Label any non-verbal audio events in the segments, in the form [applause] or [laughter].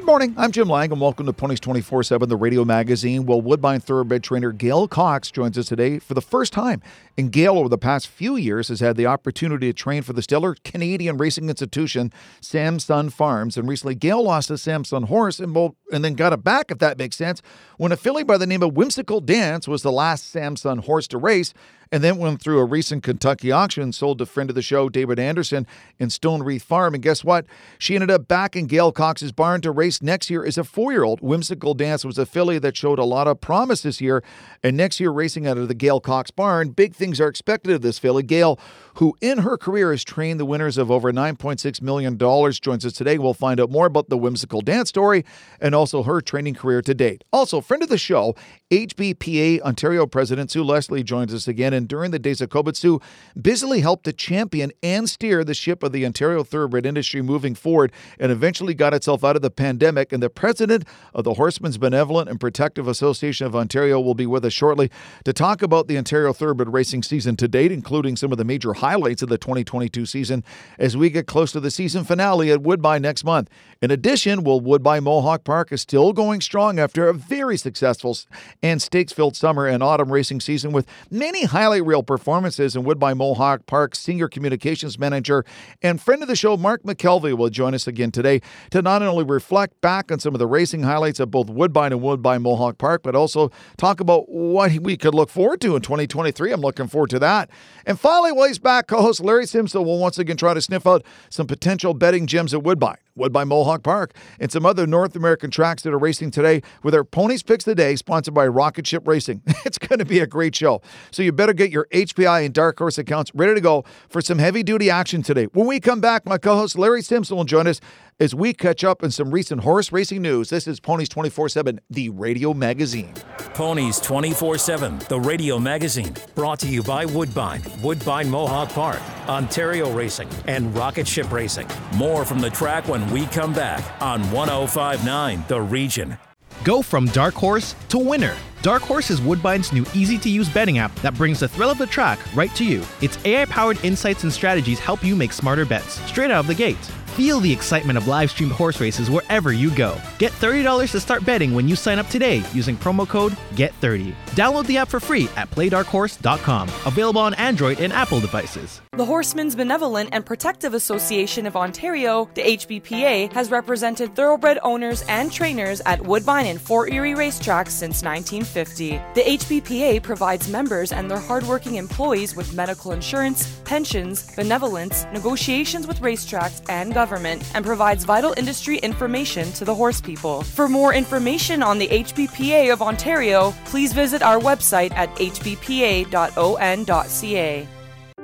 Good morning. I'm Jim Lang, and welcome to Ponies 24 7, the radio magazine. Well, Woodbine Thoroughbred trainer Gail Cox joins us today for the first time. And Gail, over the past few years, has had the opportunity to train for the stellar Canadian racing institution, Sam-Son Farms. And recently, Gail lost a Sam-Son horse and, and then got it back, if that makes sense, when a filly by the name of Whimsical Dance was the last Sam-Son horse to race and then went through a recent Kentucky auction, and sold to friend of the show, David Anderson, in Stone Reef Farm. And guess what? She ended up back in Gail Cox's barn to race next year as a four year old. Whimsical Dance was a filly that showed a lot of promise this year. And next year, racing out of the Gail Cox barn, big things are expected of this filly. Gail, who in her career has trained the winners of over $9.6 million, joins us today. We'll find out more about the Whimsical Dance story and also her training career to date. Also, friend of the show, HBPA Ontario President Sue Leslie joins us again. And during the days of COVID, Sue busily helped to champion and steer the ship of the Ontario thoroughbred industry moving forward and eventually got itself out of the pandemic. And the president of the Horsemen's Benevolent and Protective Association of Ontario will be with us shortly to talk about the Ontario thoroughbred racing season to date, including some of the major highlights of the 2022 season as we get close to the season finale at Woodbine next month. In addition, will Woodbine Mohawk Park is still going strong after a very successful and stakes-filled summer and autumn racing season with many highlight reel performances. And Woodbine Mohawk Park senior communications manager and friend of the show, Mark McKelvey, will join us again today to not only reflect back on some of the racing highlights of both Woodbine and Woodbine Mohawk Park, but also talk about what we could look forward to in 2023. I'm looking forward to that. And finally, while he's back, co-host Larry Simpson will once again try to sniff out some potential betting gems at Woodbine. Woodbine Mohawk Park, and some other North American tracks that are racing today with our Ponies Picks Today, sponsored by Rocket Ship Racing. [laughs] It's going to be a great show. So you better get your HPI and Dark Horse accounts ready to go for some heavy duty action today. When we come back, my co host Larry Simpson will join us as we catch up in some recent horse racing news. This is Ponies 24 7, the radio magazine. Ponies 24 7, the radio magazine, brought to you by Woodbine, Woodbine Mohawk Park, Ontario Racing, and Rocket Ship Racing. More from the track when we come back on 1059 The Region. Go from dark horse to winner. Dark Horse is Woodbine's new easy to use betting app that brings the thrill of the track right to you. Its AI powered insights and strategies help you make smarter bets straight out of the gate. Feel the excitement of live streamed horse races wherever you go. Get $30 to start betting when you sign up today using promo code GET30. Download the app for free at playdarkhorse.com. Available on Android and Apple devices. The Horsemen's Benevolent and Protective Association of Ontario, the HBPA, has represented thoroughbred owners and trainers at Woodbine and Fort Erie racetracks since 1950. The HBPA provides members and their hardworking employees with medical insurance, pensions, benevolence, negotiations with racetracks and government, and provides vital industry information to the horse people. For more information on the HBPA of Ontario, please visit our website at hbpa.on.ca.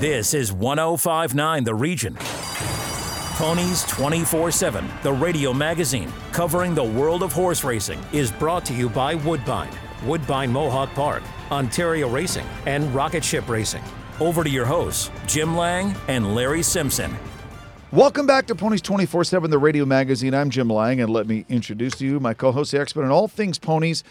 This is 1059 The Region. Ponies 24 7, the radio magazine covering the world of horse racing, is brought to you by Woodbine, Woodbine Mohawk Park, Ontario Racing, and Rocket Ship Racing. Over to your hosts, Jim Lang and Larry Simpson. Welcome back to Ponies 24 7, the radio magazine. I'm Jim Lang, and let me introduce to you my co host, the expert on all things ponies,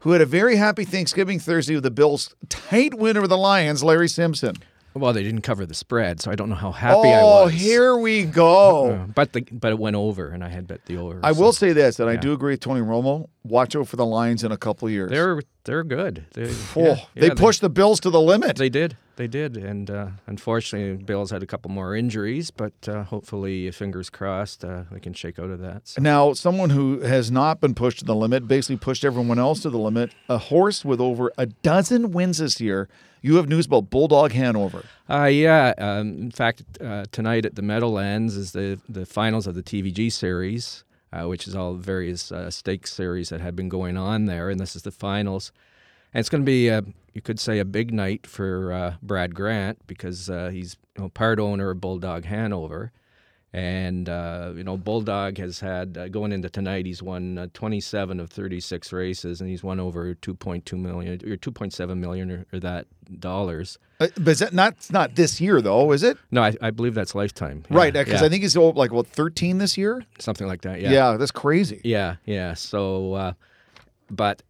who had a very happy Thanksgiving Thursday with the Bills' tight win over the Lions, Larry Simpson. Well, they didn't cover the spread, so I don't know how happy oh, I was. Oh, here we go. Uh, but the, but it went over, and I had bet the over. I so. will say this, and yeah. I do agree with Tony Romo. Watch out for the Lions in a couple years. They're they're good. They, Oh, yeah, they yeah, pushed the Bills to the limit. They did. They did. And uh, unfortunately, Bills had a couple more injuries, but uh, hopefully, fingers crossed, uh, we can shake out of that. So. Now, someone who has not been pushed to the limit, basically pushed everyone else to the limit, a horse with over a dozen wins this year. You have news about Bulldog Hanover. Uh, yeah. Um, in fact, uh, tonight at the Meadowlands is the, the finals of the TVG series, uh, which is all various uh, stakes series that had been going on there, and this is the finals. And it's going to be, a, you could say, a big night for uh, Brad Grant because uh, he's you know, part owner of Bulldog Hanover. And, uh, you know, Bulldog has had, uh, going into tonight, he's won uh, 27 of 36 races and he's won over 2.2 million or 2.7 million or, or that dollars. Uh, but is that not not this year though, is it? No, I, I believe that's lifetime. Yeah, right, because yeah, I think he's oh, like what 13 this year. something like that. Yeah, Yeah. that's crazy. Yeah, yeah. So, uh, but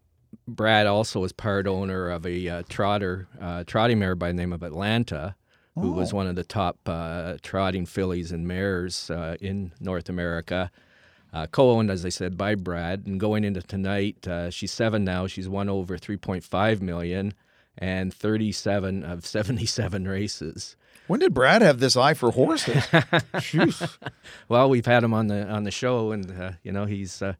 Brad also is part owner of a uh, trotter, uh, trotting mare by the name of Atlanta, who was one of the top uh, trotting fillies and mares uh, in North America. Uh, co-owned, as I said, by Brad. And going into tonight, uh, she's seven now. She's won over 3.5 million and 37 of [laughs] 77 races. When did Brad have this eye for horses? [laughs] Well, we've had him on the on the show, and uh, you know he's uh,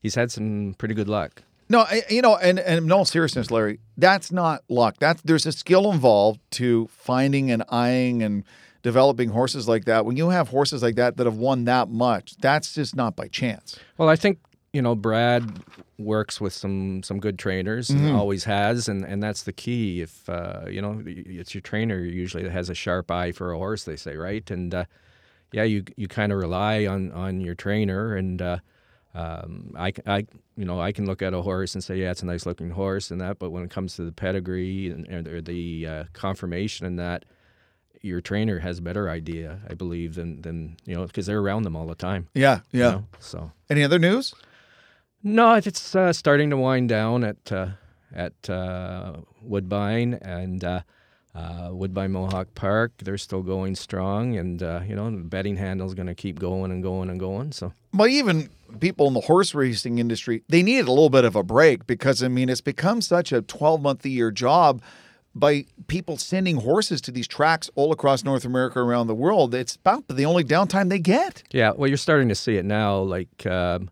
he's had some pretty good luck. No, I, you know, and, and in all seriousness, Larry, that's not luck. That's there's a skill involved to finding and eyeing and developing horses like that. When you have horses like that that have won that much, that's just not by chance. Well, I think you know Brad works with some some good trainers, and always has, and and that's the key. If uh, you know it's your trainer usually that has a sharp eye for a horse, they say, right? And uh, yeah, you you kind of rely on on your trainer, and uh, um, I I you know I can look at a horse and say, yeah, it's a nice looking horse and that, but when it comes to the pedigree and, and or the uh, confirmation and that. Your trainer has a better idea, I believe, than than you know, because they're around them all the time. Yeah, you yeah. know, So Any other news? no, it's uh, starting to wind down at uh, at uh, Woodbine and uh, Woodbine Mohawk Park. They're still going strong, and uh, you know the betting handle's going to keep going and going and going. So but even people in the horse racing industry, they needed a little bit of a break because I mean, it's become such a 12 month a year job by people sending horses to these tracks all across North America, around the world. It's about the only downtime they get. yeah, well, you're starting to see it now. Like um,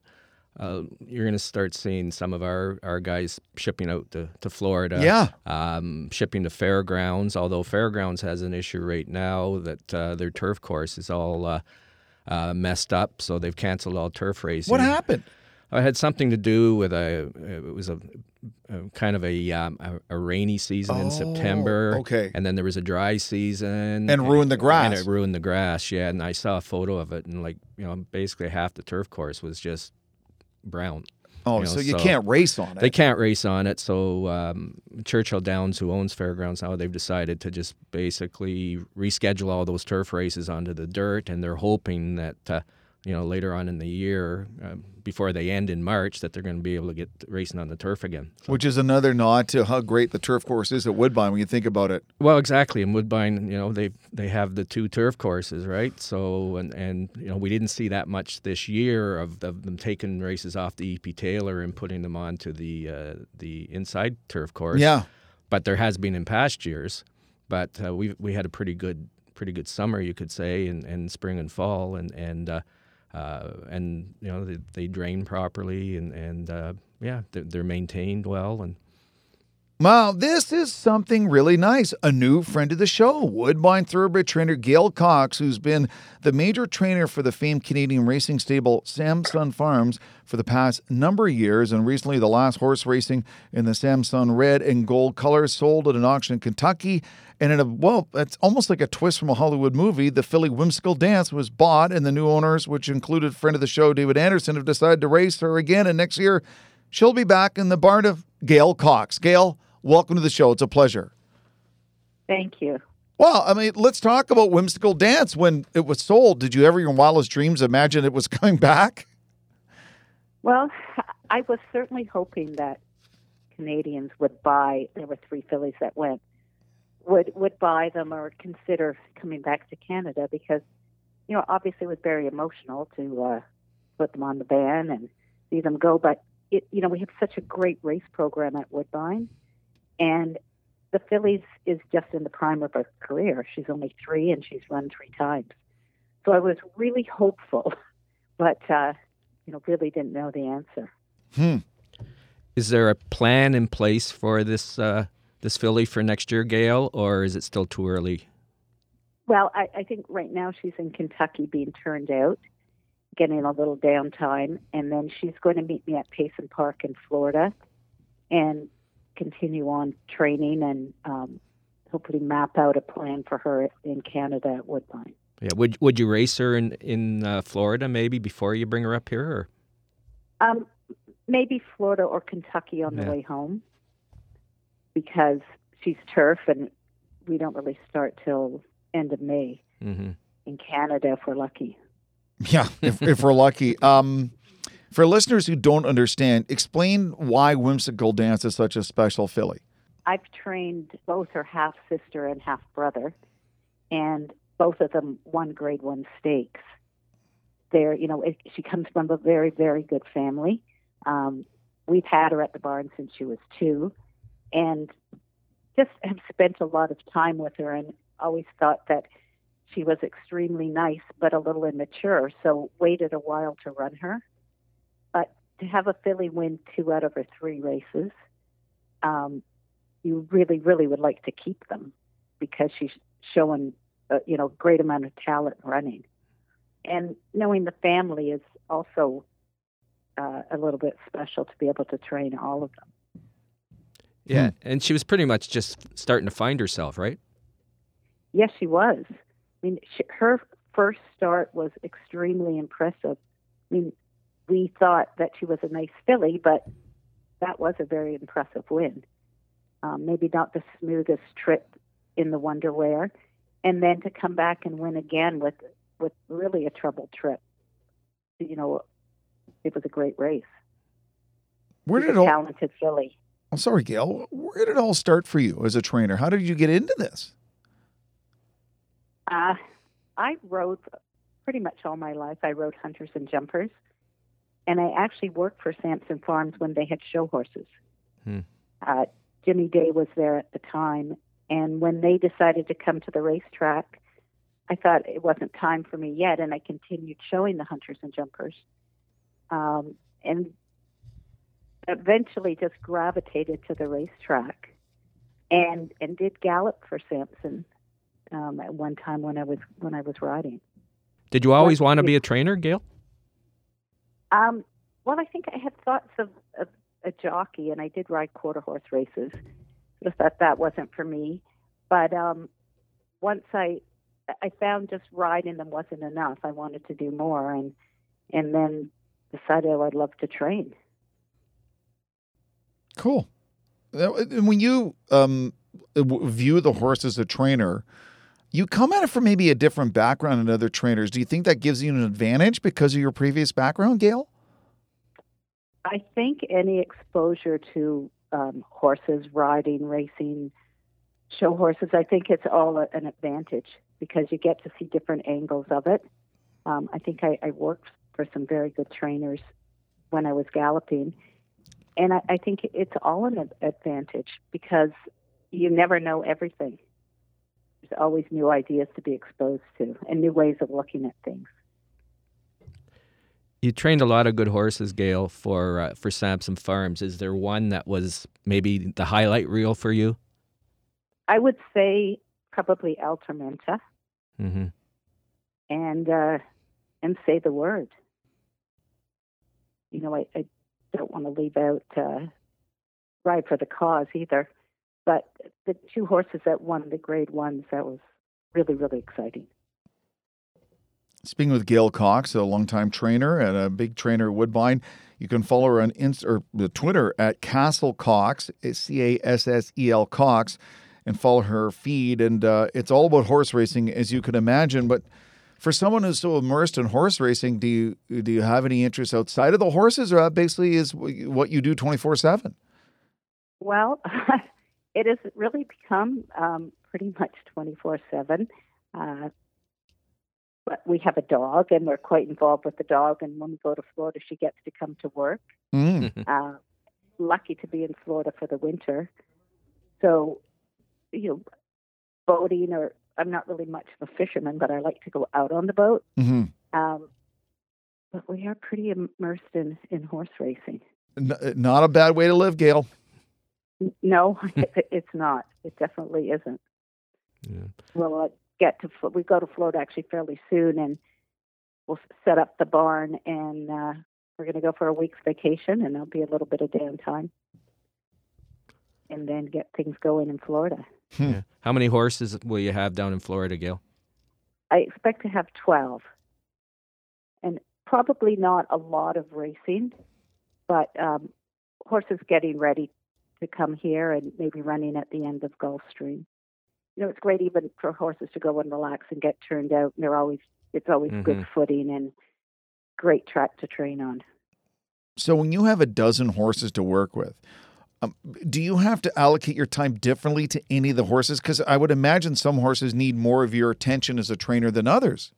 uh, you're going to start seeing some of our, our guys shipping out to, to Florida. Yeah. Um, shipping to fairgrounds, although fairgrounds has an issue right now that uh, their turf course is all uh, uh, messed up, so they've canceled all turf racing. What happened? I had something to do with a. It was a, a kind of a, um, a a rainy season in September. Oh, okay. And then there was a dry season And ruined the grass. And it ruined the grass. Yeah. And I saw a photo of it, and like you know, basically half the turf course was just brown. Oh, You know, so you so- can't race on it. They can't race on it, so um, Churchill Downs, who owns Fairgrounds now, they've decided to just basically reschedule all those turf races onto the dirt, and they're hoping that uh, you know later on in the year, uh, before they end in March, that they're going to be able to get racing on the turf again. So- Which is another nod to how great the turf course is at Woodbine when you think about it. well, exactly. In Woodbine, you know, they they have the two turf courses, right? So, and and you know, we didn't see that much this year of, of them taking races off the EP Taylor and putting them onto the uh, the inside turf course. Yeah. but there has been in past years. But uh, we we had a pretty good pretty good summer, you could say, in, in spring and fall, and and uh, uh, and you know they, they drain properly, and and uh, yeah, they're, they're maintained well, and Wow, this is something really nice. A new friend of the show, Woodbine Thoroughbred trainer Gail Cox, who's been the major trainer for the famed Canadian racing stable Sam-Son Farms for the past number of years, and recently the last horse racing in the Samson red and gold colors sold at an auction in Kentucky. And in a well, it's almost like a twist from a Hollywood movie. The filly Whimsical Dance was bought, and the new owners, which included friend of the show David Anderson, have decided to race her again. And next year, she'll be back in the barn of Gail Cox. Gail, welcome to the show. It's a pleasure. Thank you. Well, I mean, let's talk about Whimsical Dance. When it was sold, did you ever, in your wildest dreams, imagine it was [laughs] coming back? Well, I was certainly hoping that Canadians would buy. There were three fillies that went. Would would buy them or consider coming back to Canada because, you know, obviously it was very emotional to uh, put them on the van and see them go. But it, you know, we have such a great race program at Woodbine, and the fillies is just in the prime of her career. She's only three, and she's run three times. So I was really hopeful, [laughs] but uh, you know, really didn't know the answer. Hmm. Is there a plan in place for this uh, this filly for next year, Gail, or is it still too early? Well, I, I think right now she's in Kentucky being turned out, getting a little downtime, and then she's going to meet me at Payson Park in Florida, and continue on training and um, hopefully map out a plan for her in Canada at Woodbine. Yeah, would would you race her in in uh, Florida maybe before you bring her up here? Or? Um, maybe Florida or Kentucky on Yeah. the way home, because she's turf, and we don't really start till end of May Mm-hmm. in Canada if we're lucky. Yeah, if, if we're lucky. Um, for listeners who don't understand, explain why Whimsical Dance is such a special filly. I've trained both her half sister and half brother, and both of them won grade one stakes. They're, you know, it, she comes from a very, very good family. Um, we've had her at the barn since she was two, and just have spent a lot of time with her, and always thought that she was extremely nice but a little immature. So waited a while to run her, to have a filly win two out of her three races. Um, you really, really would like to keep them because she's showing, uh, you know, great amount of talent running. And knowing the family is also uh, a little bit special to be able to train all of them. Yeah, and she was pretty much just starting to find herself, right? Yes, she was. I mean, she, her first start was extremely impressive. I mean, we thought that she was a nice filly, but that was a very impressive win. Um, maybe not the smoothest trip in the Wonder Where, and then to come back and win again with with really a troubled trip. You know, it was a great race. Where did it all? talented filly. I'm sorry, Gail. Where did it all start for you as a trainer? How did you get into this? Uh, I rode pretty much all my life. I rode hunters and jumpers, and I actually worked for Sam-Son Farms when they had show horses. Hmm. Uh, Jimmy Day was there at the time, and when they decided to come to the racetrack, I thought it wasn't time for me yet, and I continued showing the hunters and jumpers, um, and eventually just gravitated to the racetrack, and and did gallop for Sam-Son um, at one time when I was when I was riding. Did you always want to be a trainer, Gail? Um, well, I think I had thoughts of, of a jockey, and I did ride quarter horse races. Just that that wasn't for me. But um, once I I found just riding them wasn't enough. I wanted to do more, and and then decided I would love to train. Cool. When you um, view the horse as a trainer, you come at it from maybe a different background than other trainers. Do you think that gives you an advantage because of your previous background, Gail? I think any exposure to um, horses, riding, racing, show horses, I think it's all a, an advantage because you get to see different angles of it. Um, I think I, I worked for some very good trainers when I was galloping, and I, I think it's all an advantage because you never know everything. There's always new ideas to be exposed to and new ways of looking at things. You trained a lot of good horses, Gail, for uh, for Sam-Son Farms. Is there one that was maybe the highlight reel for you? I would say probably El Tormenta. Mm-hmm. and uh, and say the word. You know, I, I don't want to leave out uh, ride for the cause either, but the two horses that won the grade ones that was really really exciting. Speaking with Gail Cox, a longtime trainer and a big trainer at Woodbine, you can follow her on Inst- or the Twitter at Cassel Cox, C A S S E L Cox, and follow her feed. And uh, it's all about horse racing, as you can imagine. But for someone who's so immersed in horse racing, do you do you have any interest outside of the horses, or that basically is what you do twenty four seven? Well, [laughs] it has really become um, pretty much twenty four seven. Uh, but we have a dog, and we're quite involved with the dog. And when we go to Florida, she gets to come to work. Mm. [laughs] Uh, lucky to be in Florida for the winter, so you know, boating or I'm not really much of a fisherman, but I like to go out on the boat. hmm Um, but we are pretty immersed in, in horse racing. N- not a bad way to live, Gail. N- No, [laughs] it's not. It definitely isn't. Yeah. We'll uh, get to we go to Florida actually fairly soon, and we'll set up the barn, and uh, we're going to go for a week's vacation, and there'll be a little bit of downtime, and then get things going in Florida. Yeah. How many horses will you have down in Florida, Gail? I expect to have 12. And probably not a lot of racing, but um, horses getting ready to come here and maybe running at the end of Gulfstream. You know, it's great even for horses to go and relax and get turned out. And they're always, it's always good Mhm. footing and great track to train on. So when you have a dozen horses to work with, um, do you have to allocate your time differently to any of the horses? Because I would imagine some horses need more of your attention as a trainer than others.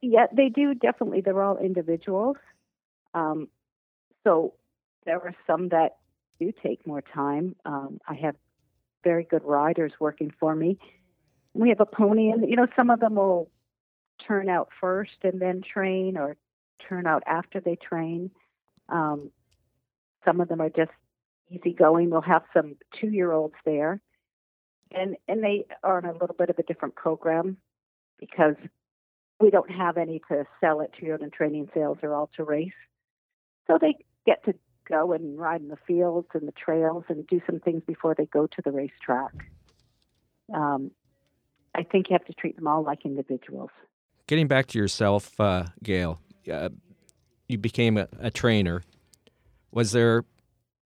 Yeah, they do definitely. They're all individuals. Um, so there are some that do take more time. Um, I have very good riders working for me. We have a pony, and you know, some of them will turn out first and then train, or turn out after they train. Um, some of them are just easygoing. We'll have some two-year-olds there, and and they are on a little bit of a different program because we don't have any to sell at and training sales or all to race. So they get to go and ride in the fields and the trails and do some things before they go to the racetrack. Um, I think you have to treat them all like individuals. Getting back to yourself, uh, Gail, uh, you became a, a trainer. Was there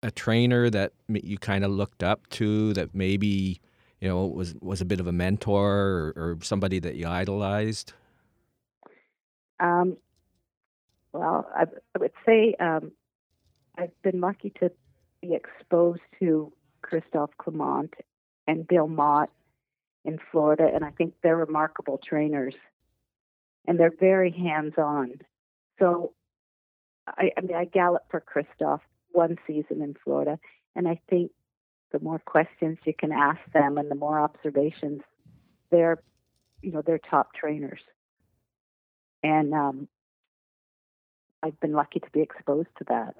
a trainer that you kind of looked up to that maybe you know was was a bit of a mentor or, or somebody that you idolized? Um, well, I, I would say um, I've been lucky to be exposed to Christophe Clement and Bill Mott in Florida, and I think they're remarkable trainers, and they're very hands-on. So, I, I mean, I galloped for Christophe one season in Florida, and I think the more questions you can ask them and the more observations, they're, you know, they're top trainers and um, I've been lucky to be exposed to that.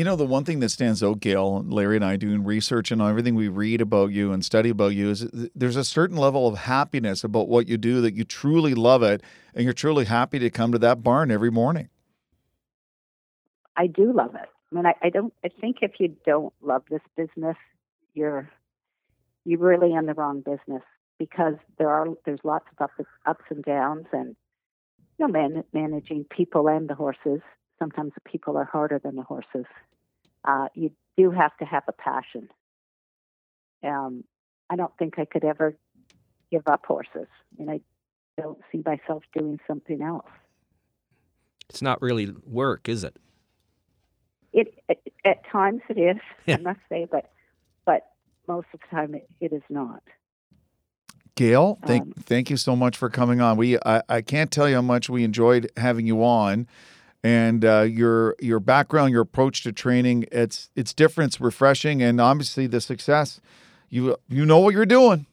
You know, the one thing that stands out, Gail, Larry and I doing research and everything we read about you and study about you is there's a certain level of happiness about what you do that you truly love it and you're truly happy to come to that barn every morning. I do love it. I mean, I, I don't. I think if you don't love this business, you're you're really in the wrong business because there are there's lots of ups, ups and downs, and you know, man, managing people and the horses. Sometimes the people are harder than the horses. Uh, you do have to have a passion. Um, I don't think I could ever give up horses, and I don't see myself doing something else. It's not really work, is it? It, it at times it is, [laughs] Yeah. I must say, but but most of the time it, it is not. Gail, thank Um, thank you so much for coming on. We I, I can't tell you how much we enjoyed having you on, and uh, your your background, your approach to training. It's it's different, it's refreshing, and obviously the success. You you know what you're doing.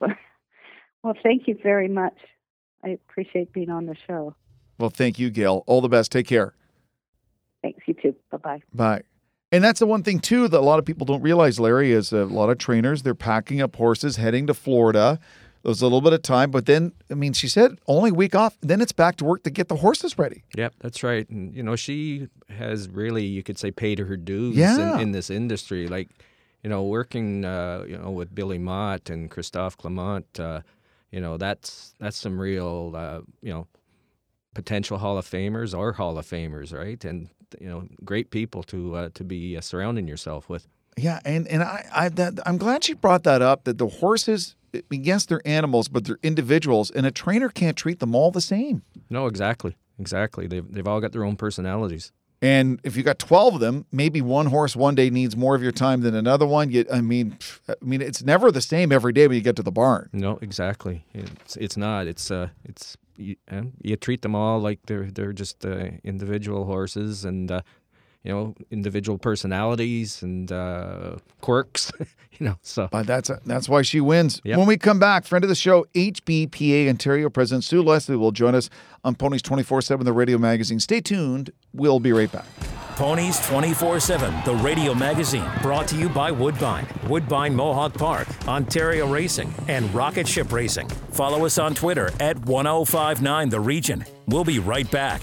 [laughs] Well, thank you very much. I appreciate being on the show. Well, thank you, Gail. All the best. Take care. Thanks, you too. Bye bye. Bye. And that's the one thing too that a lot of people don't realize, Larry, is a lot of trainers they're packing up horses, heading to Florida. There's a little bit of time, but then I mean, she said only a week off. Then it's back to work to get the horses ready. Yep, that's right. And you know, she has really, you could say, paid her dues Yeah. in, in this industry. Like, you know, working, uh, you know, with Billy Mott and Christophe Clement, uh, you know, that's that's some real, uh, you know, potential Hall of Famers or Hall of Famers, right? And you know, great people to uh, to be uh, surrounding yourself with. Yeah, and and I, I that I'm glad she brought that up. That the horses, yes, they're animals, but they're individuals, and a trainer can't treat them all the same. No, exactly, exactly. They've they've all got their own personalities. And if you got 12 of them, maybe one horse one day needs more of your time than another one. You, I mean, I mean, it's never the same every day when you get to the barn. No, exactly. It's it's not. It's uh, it's you, you treat them all like they're they're just uh, individual horses, and uh, you know, individual personalities and uh, quirks. [laughs] you know, so. But that's that's why she wins. Yep. When we come back, friend of the show, HBPA Ontario President Sue Leslie will join us on Ponies 24/7, the radio magazine. Stay tuned. We'll be right back. Ponies 24 7, the radio magazine, brought to you by Woodbine, Woodbine Mohawk Park, Ontario Racing, and Rocket Ship Racing. Follow us on Twitter at 1059 The Region. We'll be right back.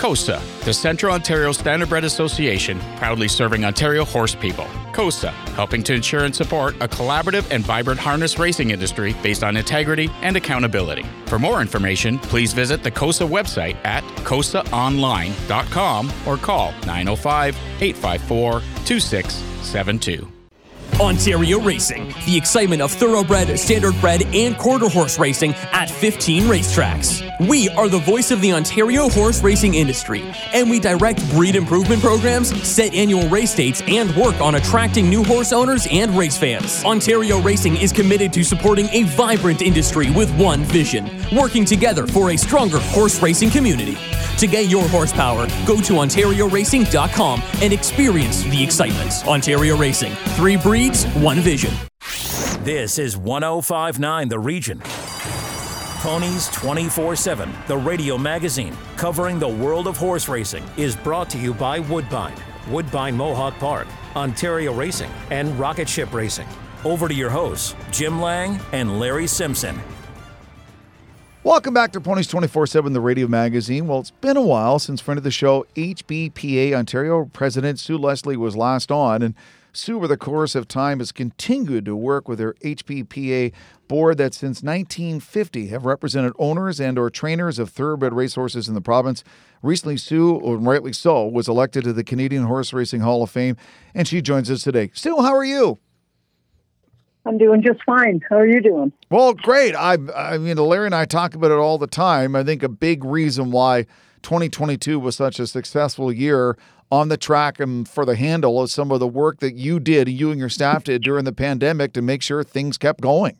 COSA, the Central Ontario Standardbred Association, proudly serving Ontario horse people. COSA, helping to ensure and support a collaborative and vibrant harness racing industry based on integrity and accountability. For more information, please visit the COSA website at cosaonline.com or call 905 854 2672. Ontario Racing, the excitement of thoroughbred, standardbred, and quarter horse racing at 15 racetracks. We are the voice of the Ontario horse racing industry, and we direct breed improvement programs, set annual race dates, and work on attracting new horse owners and race fans. Ontario Racing is committed to supporting a vibrant industry with one vision, working together for a stronger horse racing community. To get your horsepower, go to OntarioRacing.com and experience the excitement. Ontario Racing, three breeds, one vision. This is 1059 The Region. Ponies 24 7, the radio magazine covering the world of horse racing, is brought to you by Woodbine, Woodbine Mohawk Park, Ontario Racing, and Rocket Ship Racing. Over to your hosts, Jim Lang and Larry Simpson. Welcome back to Ponies 24 7, the radio magazine. Well, it's been a while since friend of the show, HBPA Ontario President Sue Leslie, was last on. And Sue, over the course of time, has continued to work with her HBPA board that since 1950 have represented owners and or trainers of thoroughbred racehorses in the province. Recently, Sue, and rightly so, was elected to the Canadian Horse Racing Hall of Fame, and she joins us today. Sue, how are you? I'm doing just fine. How are you doing? Well, great. I, I mean, Larry and I talk about it all the time. I think a big reason why 2022 was such a successful year on the track and for the handle of some of the work that you did, you and your staff did during the pandemic to make sure things kept going.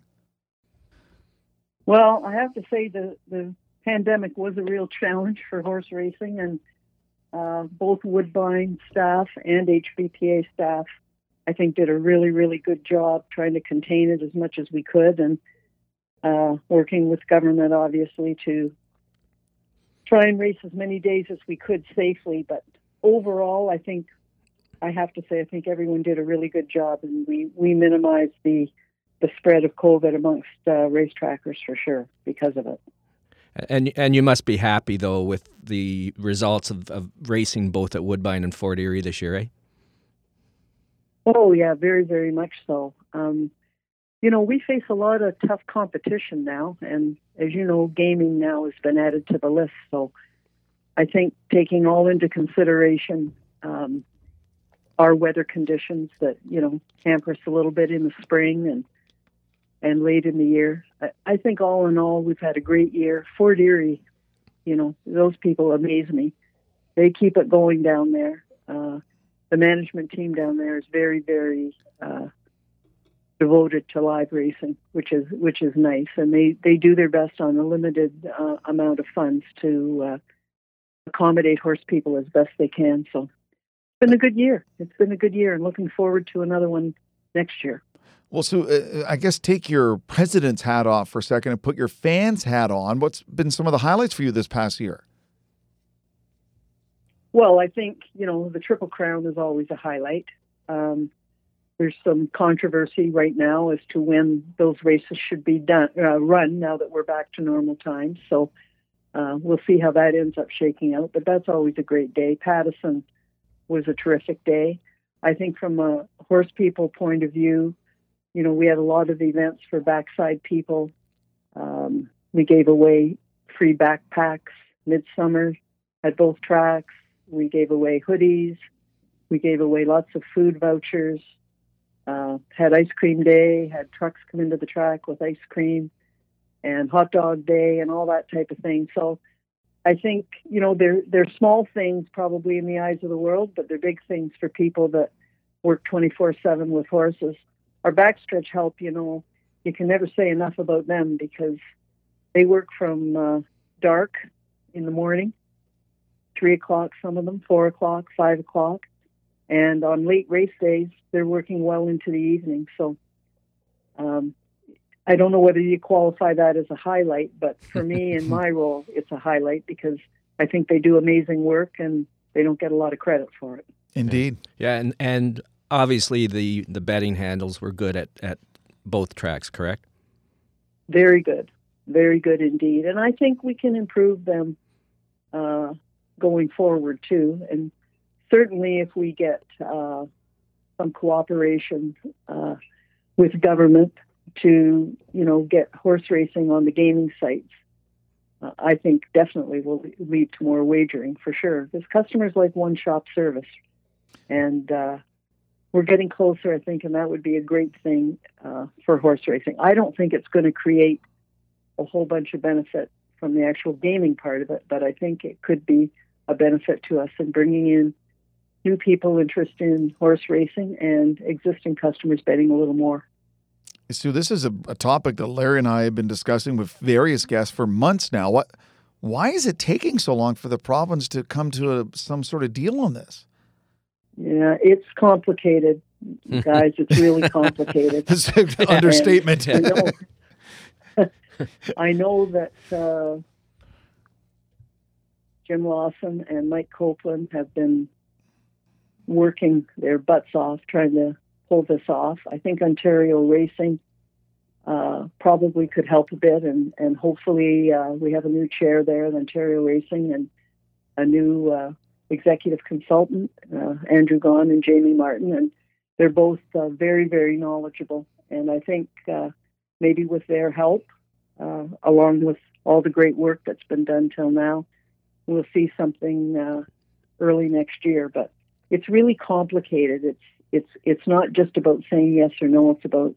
Well, I have to say the the pandemic was a real challenge for horse racing, and uh, both Woodbine staff and HBPA staff, I think, did a really really good job trying to contain it as much as we could, and uh, working with government obviously to try and race as many days as we could safely. But overall, I think I have to say I think everyone did a really good job, and we we minimized the the spread of COVID amongst uh, racetrackers for sure because of it. And and you must be happy though with the results of, of racing both at Woodbine and Fort Erie this year, eh? Oh yeah, very very much so. Um, you know, we face a lot of tough competition now, and as you know, gaming now has been added to the list. So, I think taking all into consideration um, our weather conditions that you know hamper us a little bit in the spring and and late in the year. I, I think all in all, we've had a great year. Fort Erie, you know, those people amaze me. They keep it going down there. Uh, the management team down there is very, very uh, devoted to live racing, which is which is nice, and they they do their best on a limited uh, amount of funds to uh, accommodate horse people as best they can. So it's been a good year. It's been a good year, and looking forward to another one next year. Well, so uh, I guess take your president's hat off for a second and put your fans' hat on. What's been some of the highlights for you this past year? Well, I think you know the Triple Crown is always a highlight. Um, there's some controversy right now as to when those races should be done uh, run now that we're back to normal times. So uh, we'll see how that ends up shaking out. But that's always a great day. Pattison was a terrific day. I think from a horse people point of view, you know, we had a lot of events for backside people. Um, we gave away free backpacks midsummer at both tracks. We gave away hoodies. We gave away lots of food vouchers. Uh, had ice cream day. Had trucks come into the track with ice cream, and hot dog day, and all that type of thing. So, I think you know they're they're small things probably in the eyes of the world, but they're big things for people that work 24/7 with horses. Our backstretch help, you know, you can never say enough about them because they work from uh, dark in the morning, three o'clock, some of them, four o'clock, five o'clock. And on late race days, they're working well into the evening. So um, I don't know whether you qualify that as a highlight, but for me in [laughs] my role, it's a highlight because I think they do amazing work and they don't get a lot of credit for it. Indeed. Yeah, and, and obviously the, the betting handles were good at, at both tracks, correct? Very good. Very good indeed. And I think we can improve them uh, going forward too. And certainly if we get uh, some cooperation uh, with government to, you know, get horse racing on the gaming sites, uh, I think definitely will lead to more wagering for sure. Because customers like one shop service. And uh, we're getting closer, I think, and that would be a great thing uh, for horse racing. I don't think it's going to create a whole bunch of benefit from the actual gaming part of it, but I think it could be a benefit to us in bringing in new people interested in horse racing and existing customers betting a little more. So this is a, a, topic that Larry and I have been discussing with various guests for months now. What, why is it taking so long for the province to come to a, some sort of deal on this? Yeah, it's complicated, [laughs] guys. It's really complicated. [laughs] it's an understatement. I know, [laughs] I know that uh, Jim Lawson and Mike Copeland have been working their butts off trying to pull this off. I think Ontario Racing uh, probably could help a bit, and and hopefully uh, we have a new chair there at Ontario Racing and a new uh, executive consultant, uh, Andrew Gaughan and Jamie Martin, and they're both uh, very, very knowledgeable. And I think uh, maybe with their help, along with all the great work that's been done till now, we'll see something early next year. But it's really complicated. It's it's it's not just about saying yes or no. It's about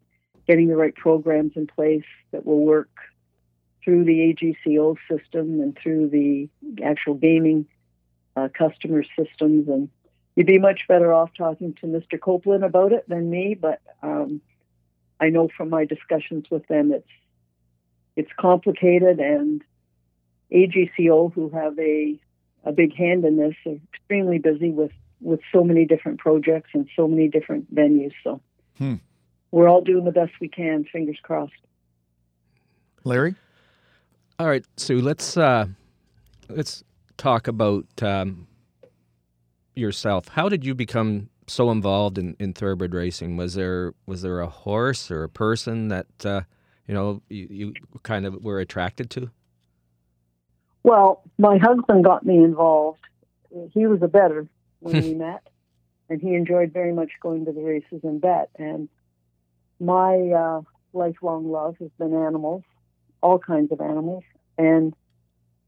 getting the right programs in place that will work through the AGCO system and through the actual gaming uh, customer systems. And you'd be much better off talking to Mr. Copeland about it than me. But um, I know from my discussions with them, it's it's complicated, and AGCO, who have a a big hand in this, are extremely busy with with so many different projects and so many different venues. So hmm. we're all doing the best we can. Fingers crossed. Larry. All right, Sue. Let's uh, let's talk about um, yourself. How did you become so involved in, in thoroughbred racing? Was there was there a horse or a person that uh, you know you, you kind of were attracted to? Well, my husband got me involved. He was a bettor when we [laughs] met, and he enjoyed very much going to the races and bet. And my uh, lifelong love has been animals, all kinds of animals, and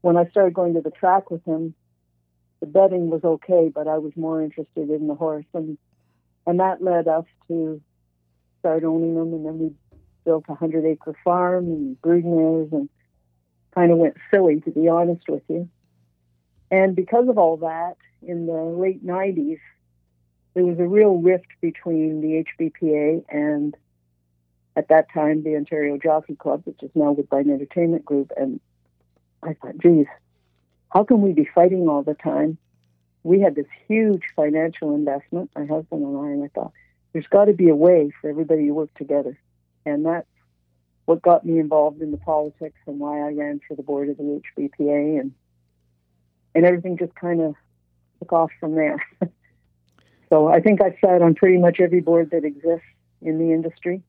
when I started going to the track with him, the betting was okay, but I was more interested in the horse, and and that led us to start owning them, and then we built a hundred acre farm and breeding areas, and kind of went silly to be honest with you. And because of all that, in the late '90s, there was a real rift between the HBPA and at that time the Ontario Jockey Club, which is now Woodbine Entertainment Group, and I thought, geez, how can we be fighting all the time? We had this huge financial investment, my husband and I, and I thought, there's got to be a way for everybody to work together. And that's what got me involved in the politics and why I ran for the board of the HBPA. And, and everything just kind of took off from there. [laughs] so I think I've sat on pretty much every board that exists in the industry.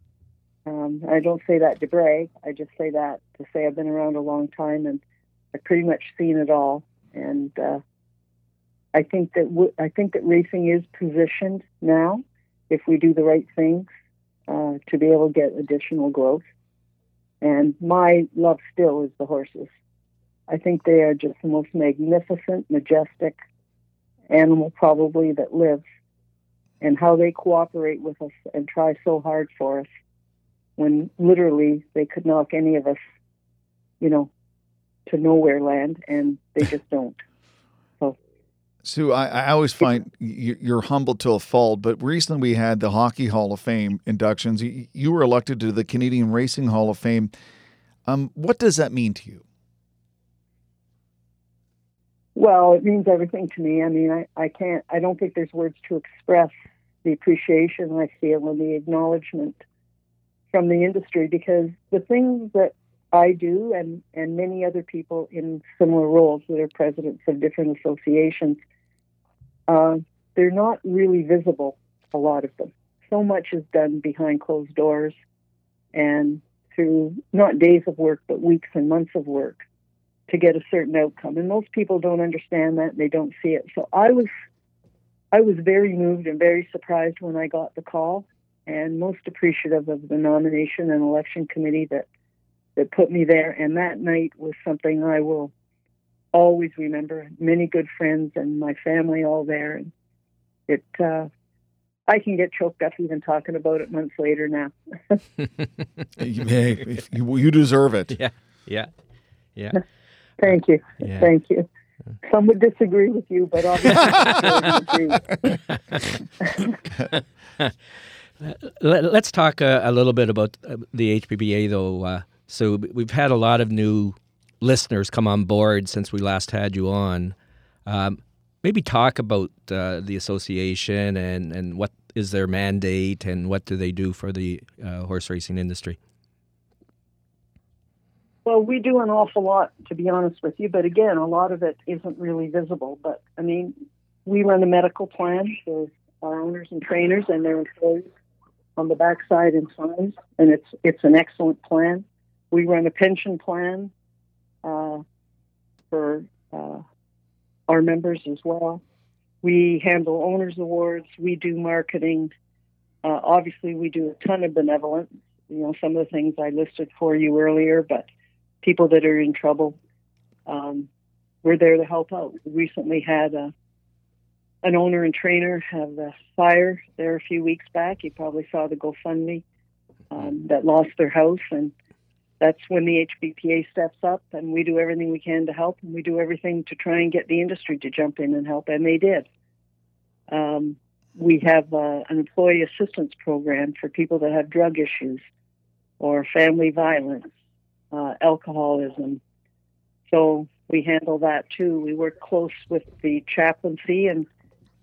Um, I don't say that to brag. I just say that to say I've been around a long time and I've pretty much seen it all, and uh, I think that w- I think that racing is positioned now, if we do the right things, uh, to be able to get additional growth. And my love still is the horses. I think they are just the most magnificent, majestic animal probably that lives, and how they cooperate with us and try so hard for us when literally they could knock any of us, you know, to nowhere land, and they just [laughs] don't. So, Sue, I, I always find you- you're humble to a fault, but recently we had the Hockey Hall of Fame inductions. You, you were elected to the Canadian Racing Hall of Fame. Um, what does that mean to you? Well, it means everything to me. I mean, I, I can't, I don't think there's words to express the appreciation I feel and the acknowledgement from the industry because the things that I do and, and many other people in similar roles that are presidents of different associations, uh, they're not really visible, a lot of them. So much is done behind closed doors and through not days of work, but weeks and months of work to get a certain outcome. And most people don't understand that and they don't see it. So I was I was very moved and very surprised when I got the call and most appreciative of the nomination and election committee that that put me there. And that night was something I will always remember. Many good friends and my family all there and it uh I can get choked up even talking about it months later now. [laughs] [laughs] hey, you, you deserve it. Yeah, yeah, yeah. [laughs] Thank you. Yeah. Thank you. Some would disagree with you, but obviously [laughs] Let, us talk uh, a little bit about uh, the HBPA, though. Uh, so we've had a lot of new listeners come on board since we last had you on. Um, maybe talk about uh, the association and, and what is their mandate and what do they do for the uh, horse racing industry. Well, we do an awful lot, to be honest with you, but again, a lot of it isn't really visible. But I mean, we run a medical plan for our owners and trainers and their employees on the backside and sides, and it's it's an excellent plan. We run a pension plan uh, for uh, our members as well. We handle owners awards. We do marketing. Uh, obviously, we do a ton of benevolence. You know, some of the things I listed for you earlier, but people that are in trouble, um, we're there to help out. We recently had a, an owner and trainer have a fire there a few weeks back. You probably saw the GoFundMe um, that lost their house, and that's when the HBPA steps up, and we do everything we can to help, and we do everything to try and get the industry to jump in and help, and they did. Um, we have uh, an employee assistance program for people that have drug issues or family violence uh, alcoholism. So we handle that too. We work close with the chaplaincy and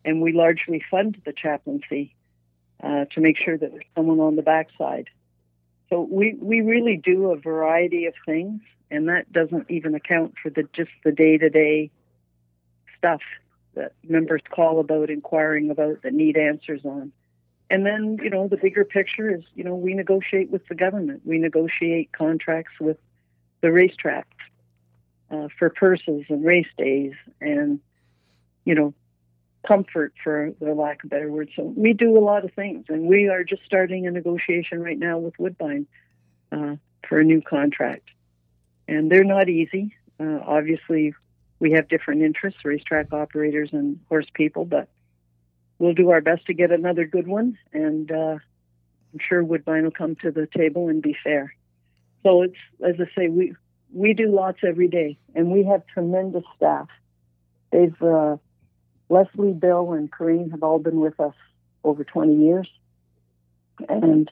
and we largely fund the chaplaincy uh, to make sure that there's someone on the backside. So we, we really do a variety of things, and that doesn't even account for the just the day to day stuff that members call about, inquiring about, that need answers on. And then, you know, the bigger picture is, you know, we negotiate with the government. We negotiate contracts with the racetracks uh, for purses and race days and, you know, comfort for the lack of better word. So we do a lot of things. And we are just starting a negotiation right now with Woodbine uh, for a new contract. And they're not easy. Uh, obviously, we have different interests, racetrack operators and horse people, but we'll do our best to get another good one, and uh, I'm sure Woodbine will come to the table and be fair. So it's as I say, we we do lots every day, and we have tremendous staff. They've uh, Leslie, Bill, and Corrine have all been with us over 20 years, and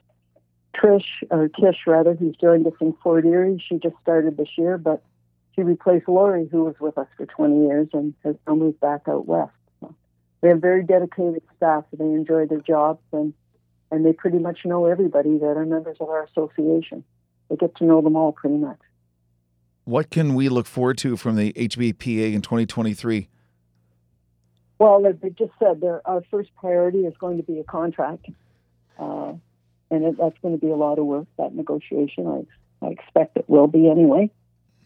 Trish or Tish rather, who's joined us in Fort Erie, she just started this year, but she replaced Lori, who was with us for 20 years and has now moved back out west we have very dedicated staff. They enjoy their jobs and and they pretty much know everybody that are members of our association. They get to know them all pretty much. What can we look forward to from the HBPA in 2023? Well, as they just said, our first priority is going to be a contract, uh, and it, that's going to be a lot of work. That negotiation, I, I expect it will be anyway.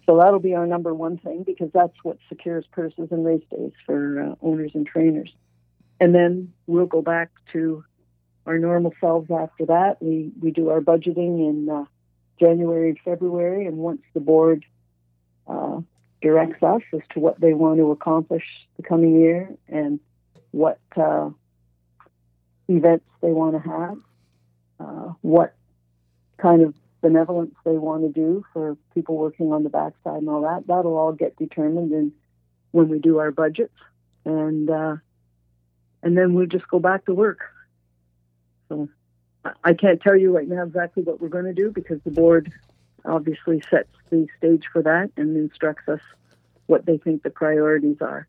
So that'll be our number one thing because that's what secures purses and race days for uh, owners and trainers. And then we'll go back to our normal selves after that. We we do our budgeting in uh, January and February, and once the board uh, directs us as to what they want to accomplish the coming year and what uh, events they want to have, uh, what kind of benevolence they want to do for people working on the backside and all that. That'll all get determined in, when we do our budgets, and uh, and then we just go back to work. So I can't tell you right now exactly what we're going to do because the board obviously sets the stage for that and instructs us what they think the priorities are.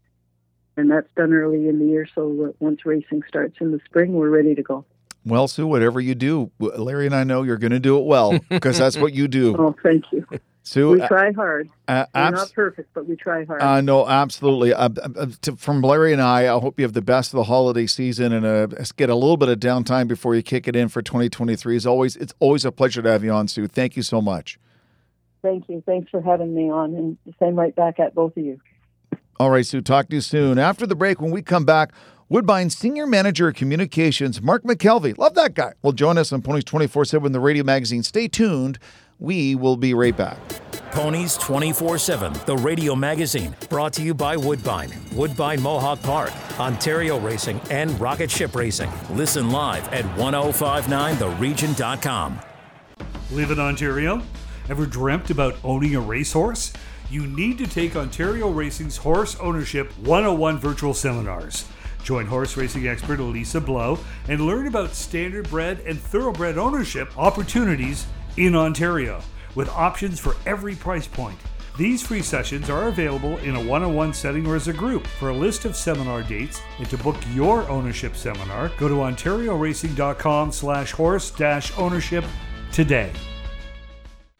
And that's done early in the year, so once racing starts in the spring, we're ready to go. Well, Sue, whatever you do, Larry and I know you're going to do it well because that's what you do. [laughs] oh, thank you. Sue, we try hard. Uh, We're abs- not perfect, but we try hard. Uh, no, absolutely. Uh, uh, to, from Larry and I, I hope you have the best of the holiday season and uh, get a little bit of downtime before you kick it in for 2023. It's always it's always a pleasure to have you on, Sue. Thank you so much. Thank you. Thanks for having me on, and same right back at both of you. All right, Sue. Talk to you soon. After the break, when we come back. Woodbine Senior Manager of Communications, Mark McKelvey, love that guy, will join us on Ponies 24 7, the radio magazine. Stay tuned. We will be right back. Ponies 24 7, the radio magazine, brought to you by Woodbine, Woodbine Mohawk Park, Ontario Racing, and Rocket Ship Racing. Listen live at 1059theregion.com. Live in Ontario? Ever dreamt about owning a racehorse? You need to take Ontario Racing's Horse Ownership 101 virtual seminars. Join horse racing expert Elisa Blow and learn about standardbred and thoroughbred ownership opportunities in Ontario with options for every price point. These free sessions are available in a one on one setting or as a group. For a list of seminar dates and to book your ownership seminar, go to ontarioracing.com slash horse ownership today.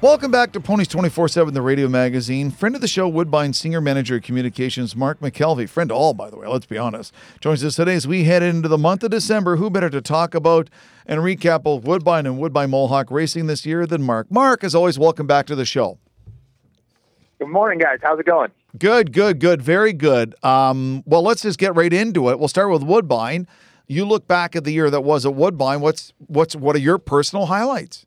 Welcome back to Ponies 24 7, the radio magazine. Friend of the show, Woodbine Senior Manager of Communications, Mark McKelvey. Friend to all, by the way, let's be honest. Joins us today as we head into the month of December. Who better to talk about and recap of Woodbine and Woodbine Mohawk racing this year than Mark? Mark, as always, welcome back to the show. Good morning, guys. How's it going? Good, good, good. Very good. Um, well, let's just get right into it. We'll start with Woodbine. You look back at the year that was at Woodbine. What's what's what are your personal highlights?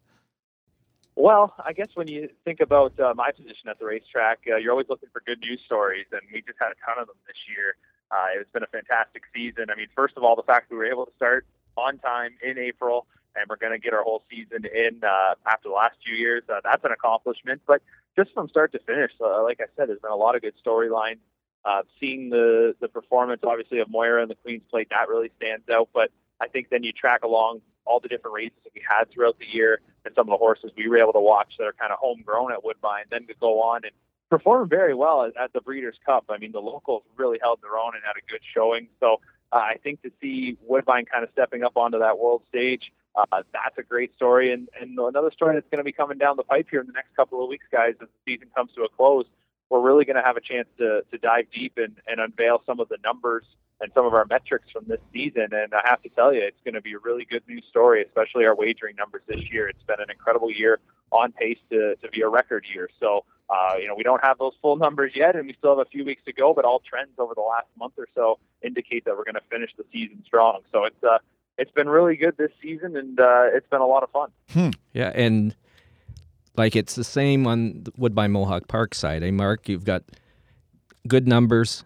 Well, I guess when you think about uh, my position at the racetrack, uh, you're always looking for good news stories, and we just had a ton of them this year. Uh, it's been a fantastic season. I mean, first of all, the fact we were able to start on time in April, and we're going to get our whole season in uh, after the last few years, uh, that's an accomplishment. But just from start to finish, uh, like I said, there's been a lot of good storylines. Uh, seeing the the performance, obviously, of Moira and the Queen's Plate, that really stands out. But I think then you track along all the different races that we had throughout the year and some of the horses we were able to watch that are kind of homegrown at Woodbine, then to go on and perform very well at, at the Breeders' Cup. I mean, the locals really held their own and had a good showing. So uh, I think to see Woodbine kind of stepping up onto that world stage, uh, that's a great story. And, and another story that's going to be coming down the pipe here in the next couple of weeks, guys, as the season comes to a close. We're really going to have a chance to, to dive deep and, and unveil some of the numbers and some of our metrics from this season. And I have to tell you, it's going to be a really good news story, especially our wagering numbers this year. It's been an incredible year on pace to, to be a record year. So, uh, you know, we don't have those full numbers yet, and we still have a few weeks to go, but all trends over the last month or so indicate that we're going to finish the season strong. So it's, uh, it's been really good this season, and uh, it's been a lot of fun. Hmm. Yeah, and like it's the same on the Woodbine Mohawk Park side. Hey, Mark, you've got good numbers,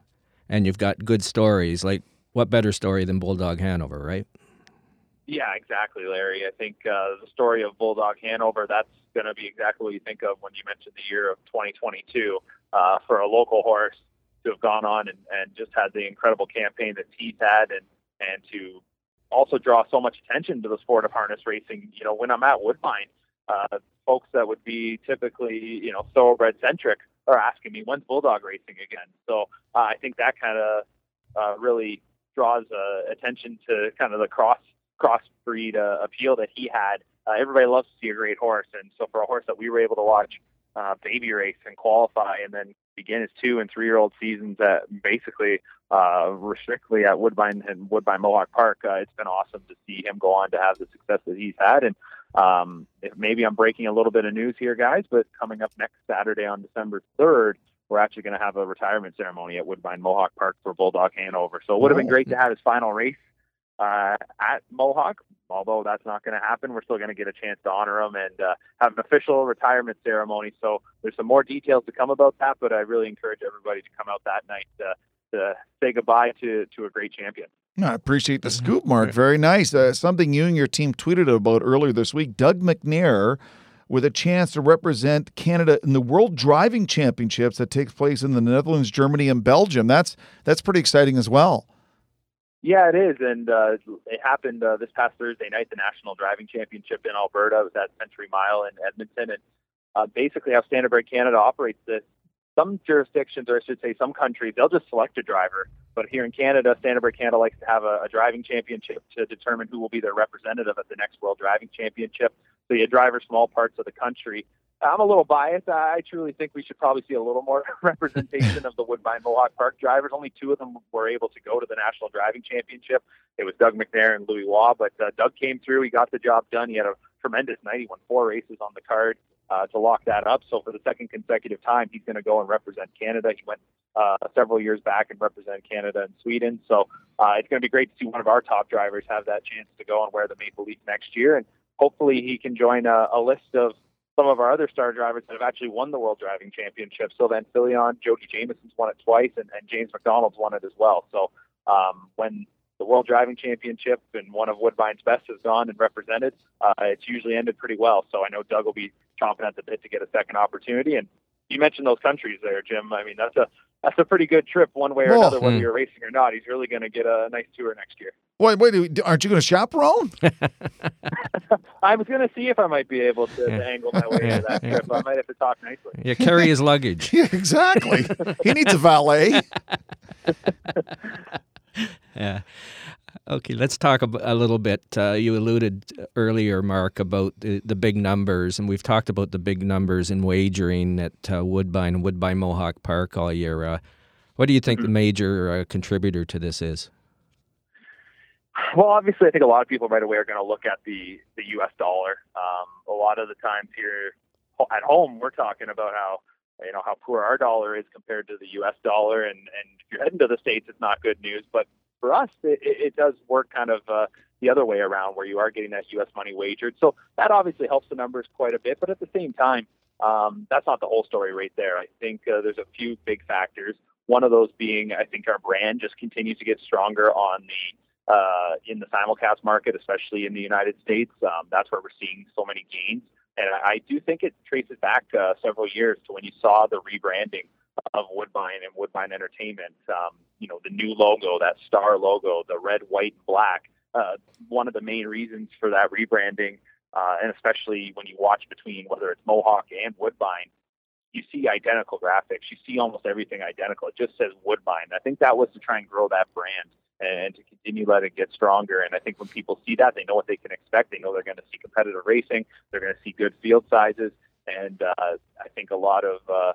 and you've got good stories. Like, what better story than Bulldog Hanover, right? Yeah, exactly, Larry. I think uh, the story of Bulldog Hanover, that's going to be exactly what you think of when you mention the year of 2022 uh, for a local horse to have gone on and, and just had the incredible campaign that he's had and, and to also draw so much attention to the sport of harness racing. You know, when I'm at Woodbine, uh, folks that would be typically, you know, thoroughbred centric are asking me, when's Bulldog racing again? So uh, I think that kind of uh, really draws uh, attention to kind of the cross crossbreed uh, appeal that he had. Uh, everybody loves to see a great horse, and so for a horse that we were able to watch uh, baby race and qualify, and then begin his two and three year old seasons at basically uh, strictly at Woodbine and Woodbine Mohawk Park, uh, it's been awesome to see him go on to have the success that he's had. And um, maybe I'm breaking a little bit of news here, guys, but coming up next Saturday on December 3rd, we're actually going to have a retirement ceremony at Woodbine Mohawk Park for Bulldog Hanover. So it would have been great to have his final race uh, at Mohawk. Although that's not going to happen, we're still going to get a chance to honor him and uh, have an official retirement ceremony. So there's some more details to come about that, but I really encourage everybody to come out that night to, to say goodbye to to a great champion. I appreciate the scoop, Mark. Very nice. Uh, something you and your team tweeted about earlier this week. Doug McNair with a chance to represent Canada in the World Driving Championships that takes place in the Netherlands, Germany, and Belgium. That's that's pretty exciting as well. Yeah, it is, and uh, it happened uh, this past Thursday night. The National Driving Championship in Alberta was at Century Mile in Edmonton, and uh, basically how Standardbred Canada operates this. Some jurisdictions, or I should say, some countries, they'll just select a driver. But here in Canada, Standardbred Canada likes to have a, a driving championship to determine who will be their representative at the next World Driving Championship. So you drivers from all parts of the country I'm a little biased. I truly think we should probably see a little more [laughs] representation of the Woodbine Mohawk Park drivers. Only two of them were able to go to the National Driving Championship. It was Doug McNair and Louis Waugh, but uh, Doug came through. He got the job done. He had a tremendous night. He won four races on the card uh, to lock that up. So for the second consecutive time, he's going to go and represent Canada. He went uh, several years back and represent Canada and Sweden. So uh, it's going to be great to see one of our top drivers have that chance to go and wear the maple leaf next year. And hopefully he can join a, a list of some of our other star drivers that have actually won the World Driving Championship. Sylvain Filion, Jody Jamieson's won it twice, and, and James McDonald's won it as well. So um, when the World Driving Championship and one of Woodbine's best has gone and represented, uh, it's usually ended pretty well. So I know Doug will be chomping at the bit to get a second opportunity. And you mentioned those countries there, Jim. I mean, that's a that's a pretty good trip one way or another, whether hmm. you're racing or not. He's really going to get a nice tour next year. Wait, wait, aren't you going to chaperone? [laughs] I was going to see if I might be able to, to angle my way yeah. to that trip. I might have to talk nicely. Yeah, carry his luggage. [laughs] yeah, exactly. he needs a valet. [laughs] yeah. Okay, let's talk a little bit. Uh, you alluded earlier, Mark, about the, the, big numbers, and we've talked about the big numbers in wagering at uh, Woodbine, and Woodbine Mohawk Park all year. Uh, what do you think mm-hmm. the major uh, contributor to this is? Well, obviously, I think a lot of people right away are going to look at the the U.S. dollar. Um, a lot of the times here at home, we're talking about how you know how poor our dollar is compared to the U.S. dollar, and and if you're heading to the states, it's not good news. But for us, it, it does work kind of uh, the other way around, where you are getting that U.S. money wagered. So that obviously helps the numbers quite a bit. But at the same time, um, that's not the whole story right there. I think uh, there's a few big factors. One of those being, I think our brand just continues to get stronger on the uh, in the simulcast market, especially in the United States. Um, that's where we're seeing so many gains. And I do think it traces back uh, several years to when you saw the rebranding of Woodbine and Woodbine Entertainment. Um, you know, the new logo, that star logo, the red, white, and black. Uh, one of the main reasons for that rebranding, uh, and especially when you watch between whether it's Mohawk and Woodbine, you see identical graphics. You see almost everything identical. It just says Woodbine. I think that was to try and grow that brand and to continue letting it get stronger. And I think when people see that, they know what they can expect. They know they're going to see competitive racing. They're going to see good field sizes. And uh, I think a lot of uh,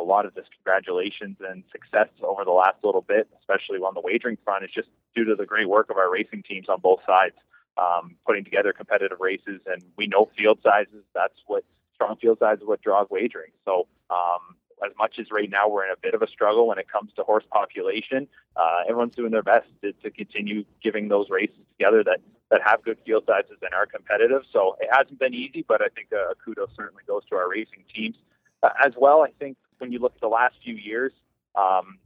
a lot of this congratulations and success over the last little bit, especially on the wagering front, is just due to the great work of our racing teams on both sides, um, putting together competitive races. And we know field sizes. That's what strong field sizes what draws wagering. So um, as much as right now we're in a bit of a struggle when it comes to horse population, uh, everyone's doing their best to, to continue giving those races together that that have good field sizes and are competitive. So it hasn't been easy, but I think uh, kudos certainly goes to our racing teams uh, as well. I think when you look at the last few years, um,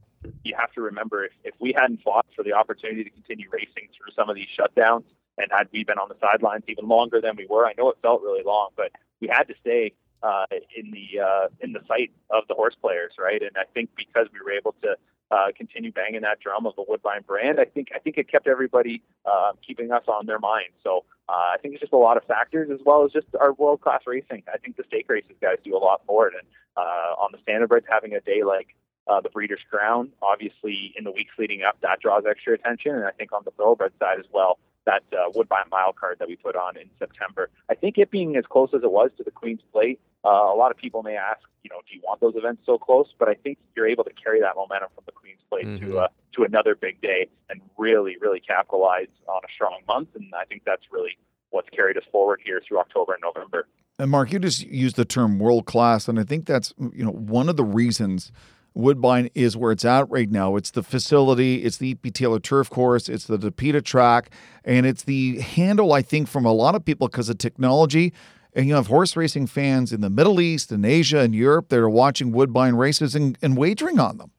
you have to remember if, if we hadn't fought for the opportunity to continue racing through some of these shutdowns, and had we been on the sidelines even longer than we were, I know it felt really long, but we had to stay uh, in the uh, in the sight of the horse players, right? And I think because we were able to uh, continue banging that drum of the Woodbine brand, I think I think it kept everybody uh, keeping us on their mind. So uh, I think it's just a lot of factors as well as just our world class racing. I think the stake races guys do a lot for it, and uh, on the standardbreds having a day like uh, the Breeders' Crown, obviously in the weeks leading up, that draws extra attention, and I think on the thoroughbred side as well, that uh, Woodbine Mile card that we put on in September. I think it being as close as it was to the Queen's Plate, uh, a lot of people may ask, you know, do you want those events so close? But I think you're able to carry that momentum from the Queen's Plate Mm-hmm. to uh, to another big day and really, really capitalize on a strong month. And I think that's really what's carried us forward here through October and November. And Mark, you just used the term world class, and I think that's you know one of the reasons Woodbine is where it's at right now. It's the facility, it's the EP Taylor Turf Course, it's the Tapeta track, and it's the handle I think from a lot of people because of technology. And you have horse racing fans in the Middle East and Asia and Europe that are watching Woodbine races and, and wagering on them.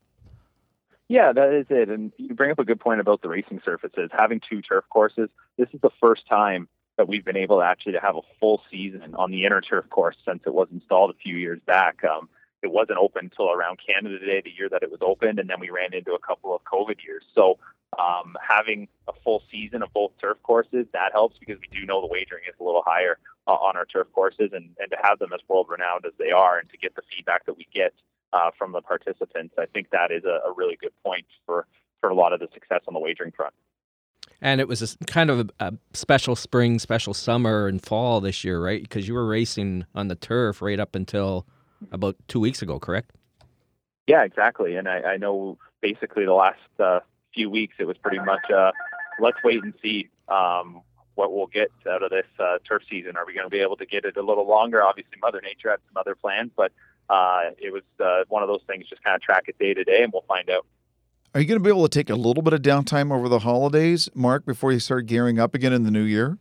Yeah, that is it. And you bring up a good point about the racing surfaces. Having two turf courses, this is the first time that we've been able actually to have a full season on the inner turf course since it was installed a few years back. Um, it wasn't open until around Canada Day, the year that it was opened, and then we ran into a couple of COVID years. So um, having a full season of both turf courses that helps because we do know the wagering is a little higher uh, on our turf courses, and, and to have them as world renowned as they are, and to get the feedback that we get uh, from the participants, I think that is a, a really good point for for a lot of the success on the wagering front. And it was a, kind of a, a special spring, special summer, and fall this year, right? Because you were racing on the turf right up until about two weeks ago, correct? Yeah, exactly. And I, I know basically the last uh, few weeks it was pretty much uh, let's wait and see um, what we'll get out of this uh, turf season. Are we going to be able to get it a little longer? Obviously, Mother Nature had some other plans, but uh, it was uh, one of those things. Just kind of track it day to day, and we'll find out. Are you going to be able to take a little bit of downtime over the holidays, Mark, before you start gearing up again in the new year?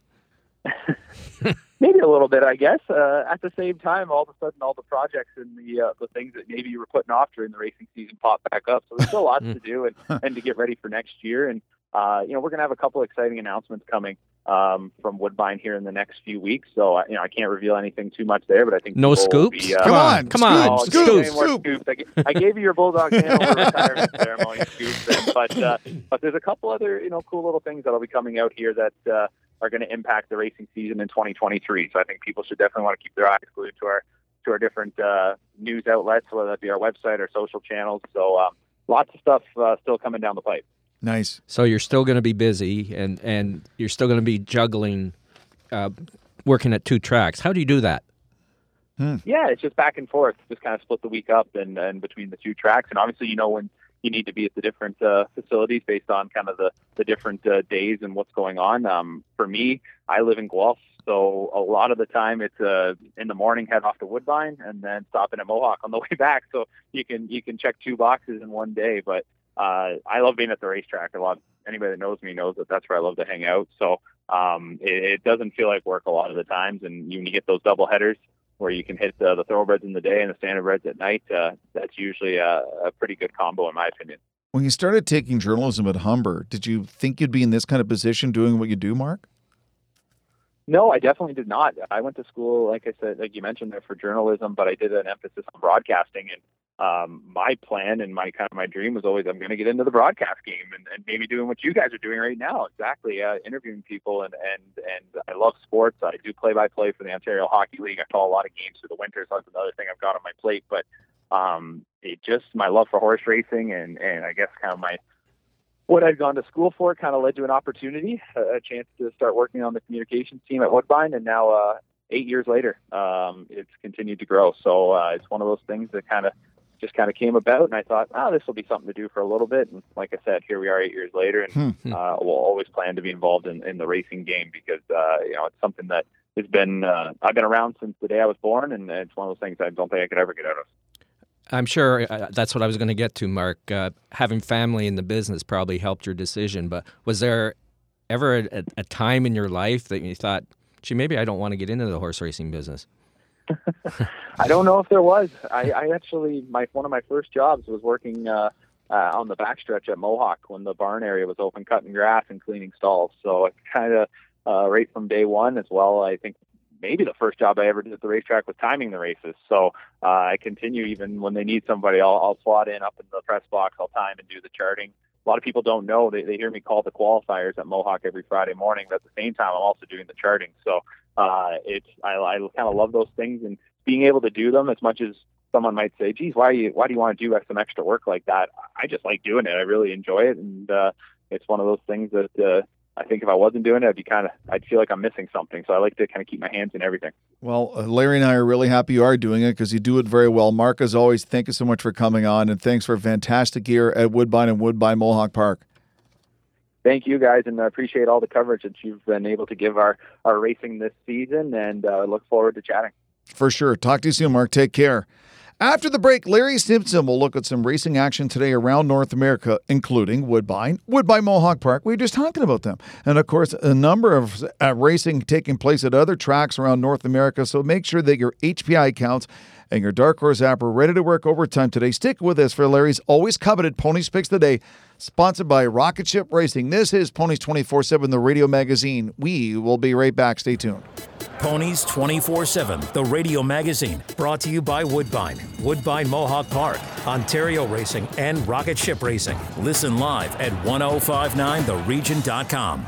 [laughs] Maybe a little bit, I guess. Uh, at the same time, all of a sudden, all the projects and the uh, the things that maybe you were putting off during the racing season pop back up. So there's still lots to do and, and to get ready for next year. And uh, you know, we're going to have a couple exciting announcements coming um, from Woodbine here in the next few weeks. So uh, you know, I can't reveal anything too much there, but I think No people scoops? Be, uh, Come on, come on, Oh, scoop, give me more scoop. scoops. I, g- I gave you your Bulldog [laughs] Hanover retirement ceremony scoops, but uh, but there's a couple other you know cool little things that'll be coming out here that. Uh, are going to impact the racing season in 2023. So I think people should definitely want to keep their eyes glued to our to our different uh, news outlets, whether that be our website or social channels. So um, lots of stuff uh, still coming down the pipe. Nice. So you're still going to be busy, and and you're still going to be juggling, uh, working at two tracks. How do you do that? Yeah, it's just back and forth. Just kind of split the week up and, and between the two tracks. And obviously, you know when you need to be at the different uh, facilities based on kind of the the different uh, days and what's going on. Um, for me, I live in Guelph, so a lot of the time it's uh, in the morning head off to Woodbine and then stopping at Mohawk on the [laughs] way back. So you can you can check two boxes in one day. But uh, I love being at the racetrack. A lot. Anybody that knows me knows that that's where I love to hang out. So um, it, it doesn't feel like work a lot of the times. And you, when you get those double headers where you can hit uh, the thoroughbreds in the day and the standardbreds at night, uh, that's usually a, a pretty good combo in my opinion. When you started taking journalism at Humber, did you think you'd be in this kind of position doing what you do, Mark? No, I definitely did not. I went to school, like I said, like you mentioned there, for journalism, but I did an emphasis on broadcasting. And um, my plan and my kind of my dream was always I'm going to get into the broadcast game and, and maybe doing what you guys are doing right now. Exactly, uh, interviewing people and and and I love sports. I do play by play for the Ontario Hockey League. I call a lot of games through the winter, so that's another thing I've got on my plate. But um, it just my love for horse racing and and I guess kind of my what I'd gone to school for kind of led to an opportunity, a, a chance to start working on the communications team at Woodbine, and now uh, eight years later, um, it's continued to grow. So uh, it's one of those things that kind of just kind of came about, and I thought, oh, this will be something to do for a little bit. And like I said, here we are eight years later, and Hmm. uh, we'll always plan to be involved in, in the racing game because uh, you know it's something that has been uh, I've been around since the day I was born, and it's one of those things I don't think I could ever get out of. I'm sure uh, that's what I was going to get to, Mark. Uh, having family in the business probably helped your decision, but was there ever a, a time in your life that you thought, gee, maybe I don't want to get into the horse racing business? I don't know if there was. I, I actually my one of my first jobs was working uh, uh, on the backstretch at Mohawk when the barn area was open, cutting grass and cleaning stalls. So I kind of uh, right from day one as well. I think maybe the first job I ever did at the racetrack was timing the races. So uh, I continue even when they need somebody, I'll, I'll slot in up in the press box, I'll time and do the charting. A lot of people don't know. They, they hear me call the qualifiers at Mohawk every Friday morning, but at the same time, I'm also doing the charting. So uh, it's I, I kind of love those things and being able to do them as much as someone might say, "Geez, why you why do you want to do some extra work like that?" I just like doing it. I really enjoy it, and uh, it's one of those things that uh, I think if I wasn't doing it, I'd be kind of, I'd feel like I'm missing something. So I like to kind of keep my hands in everything. Well, uh, Larry and I are really happy you are doing it because you do it very well. Mark, as always, thank you so much for coming on and thanks for a fantastic year at Woodbine and Woodbine Mohawk Park. Thank you guys, and I appreciate all the coverage that you've been able to give our, our racing this season, and uh, look forward to chatting. For sure. Talk to you soon, Mark. Take care. After the break, Larry Simpson will look at some racing action today around North America, including Woodbine, Woodbine Mohawk Park. We were just talking about them. And of course, a number of uh, racing taking place at other tracks around North America. So make sure that your HPI counts and your Dark Horse app are ready to work overtime today. Stick with us for Larry's always coveted Ponies Picks today, sponsored by Rocket Ship Racing. This is Ponies 24 7, the radio magazine. We will be right back. Stay tuned. Ponies 24 7, the radio magazine, brought to you by Woodbine, Woodbine Mohawk Park, Ontario Racing, and Rocket Ship Racing. Listen live at 1059theregion.com.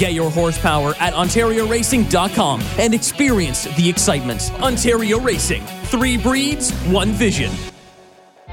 Get your horsepower at OntarioRacing.com and experience the excitement. Ontario Racing. Three breeds, one vision.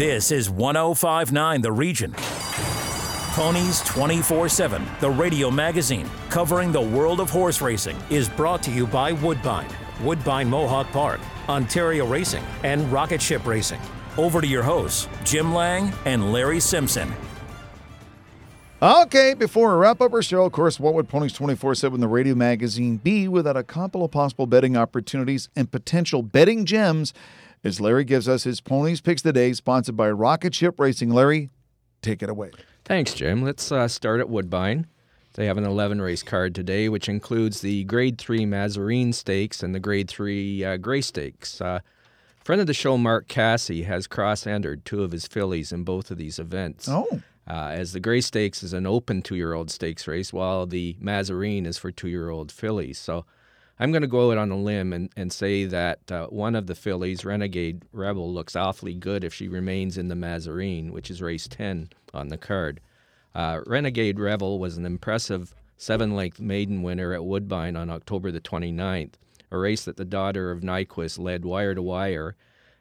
This is 1059 The Region. Ponies 24 7, the radio magazine covering the world of horse racing, is brought to you by Woodbine, Woodbine Mohawk Park, Ontario Racing, and Rocket Ship Racing. Over to your hosts, Jim Lang and Larry Simpson. Okay, before we wrap up our show, of course, what would Ponies 24 7, the radio magazine, be without a couple of possible betting opportunities and potential betting gems? As Larry gives us his Ponies Picks today, sponsored by Rocket Ship Racing. Larry, take it away. Thanks, Jim. Let's uh, start at Woodbine. They have an 11 race card today, which includes the Grade 3 Mazarine Stakes and the Grade 3 uh, Grey Stakes. Uh, friend of the show, Mark Casse, has cross entered two of his fillies in both of these events. Oh. Uh, as the Grey Stakes is an open two year old stakes race, while the Mazarine is for two year old fillies. So I'm going to go out on a limb and, and say that uh, one of the fillies, Renegade Rebel, looks awfully good if she remains in the Mazarine, which is race 10 on the card. Uh, Renegade Rebel was an impressive seven length maiden winner at Woodbine on October the 29th, a race that the daughter of Nyquist led wire to wire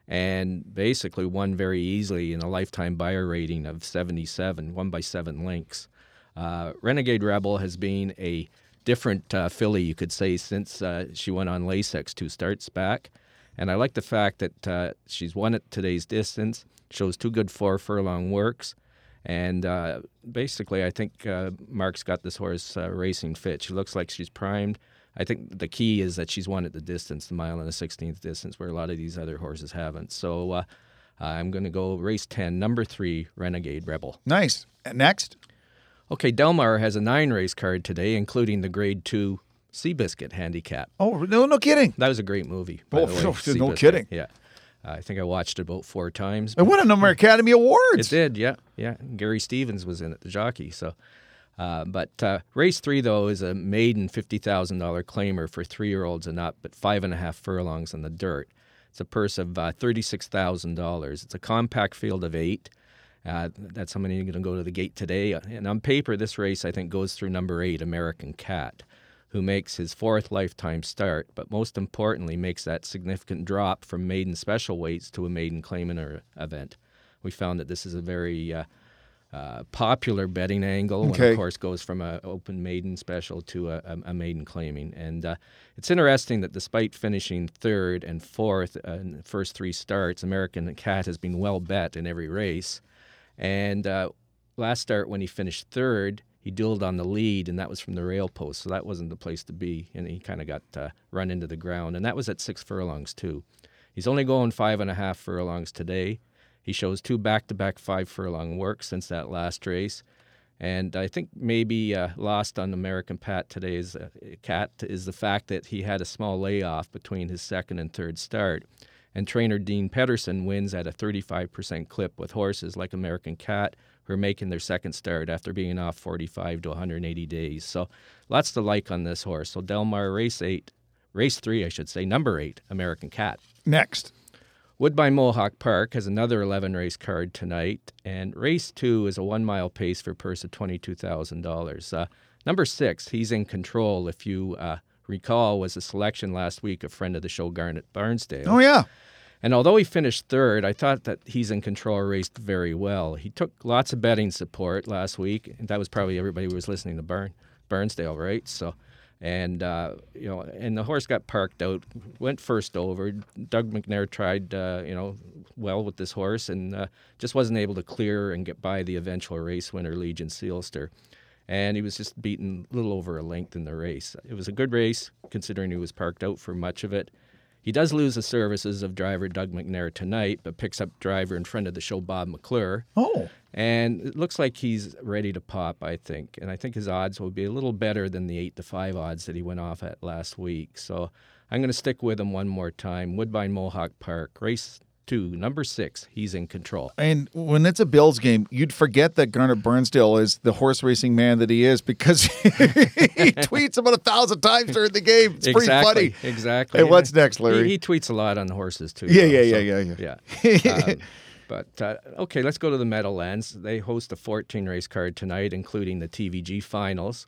and basically won very easily in a lifetime Beyer rating of 77, won by seven lengths. Uh, Renegade Rebel has been a different uh, filly, you could say, since uh, she went on Lasix two starts back. And I like the fact that uh, she's won at today's distance, shows two good four furlong works. And uh, basically, I think uh, Mark's got this horse uh, racing fit. She looks like she's primed. I think the key is that she's won at the distance, the mile and the 16th distance, where a lot of these other horses haven't. So I'm going to go race 10, number three, Renegade Rebel. Nice. Next? Okay, Del Mar has a nine race card today, including the Grade Two Seabiscuit handicap. Oh no, no kidding! That was a great movie. By Oh, the way, [laughs] no Seabiscuit. kidding. Yeah, I think I watched it about four times. It won a number of Academy Awards. It did, yeah, yeah. Gary Stevens was in it, the jockey. So, uh, but uh, race three though is a maiden fifty thousand dollar claimer for three year olds and up, but five and a half furlongs in the dirt. It's a purse of uh, thirty six thousand dollars. It's a compact field of eight. Uh, that's how many are going to go to the gate today. And on paper, this race I think goes through number eight, American Cat, who makes his fourth lifetime start, but most importantly makes that significant drop from maiden special weights to a maiden claimant event. We found that this is a very uh, uh, popular betting angle when Okay. a horse goes from an open maiden special to a, a, a maiden claiming. And uh, it's interesting that despite finishing third and fourth uh, in the first three starts, American Cat has been well bet in every race. And uh, last start, when he finished third, he dueled on the lead, and that was from the rail post, so that wasn't the place to be. And he kind of got uh, run into the ground, and that was at six furlongs too. He's only going five and a half furlongs today. He shows two back-to-back five furlong works since that last race, and I think maybe uh, lost on American Pat today is uh, Cat is the fact that he had a small layoff between his second and third start. And trainer Dean Pedersen wins at a 35% clip with horses like American Cat, who are making their second start after being off 45 to 180 days. So lots to like on this horse. So Del Mar race eight, race three, I should say, number eight, American Cat. Next. Woodbine Mohawk Park has another 11 race card tonight, and race two is a one mile pace for a purse of $22,000. Uh, number six, he's in control. If you uh, recall, was a selection last week, a friend of the show, Garnet Barnsdale. Oh yeah. And although he finished third, I thought that he's in control raced very well. He took lots of betting support last week, and that was probably everybody who was listening to Burn Barnsdale, right? So, and uh, you know, and the horse got parked out, went first over. Doug McNair tried, uh, you know, well with this horse, and uh, just wasn't able to clear and get by the eventual race winner, Legion Seelster. And he was just beaten a little over a length in the race. It was a good race, considering he was parked out for much of it. He does lose the services of driver Doug McNair tonight, but picks up driver in front of the show Bob McClure. Oh. And it looks like he's ready to pop, I think. And I think his odds will be a little better than the 8 to 5 odds that he went off at last week. So I'm going to stick with him one more time. Woodbine Mohawk Park, race two, number six. He's in control. And when it's a Bills game, you'd forget that Garnet Barnsdale is the horse racing man that he is because [laughs] he tweets about a thousand times during the game. It's pretty funny. Exactly. Hey, what's next, Larry? He, he tweets a lot on the horses too. Yeah, though, yeah, so- yeah, yeah, yeah. [laughs] Um, but uh, okay, let's go to the Meadowlands. They host a 14 race card tonight, including the TVG finals.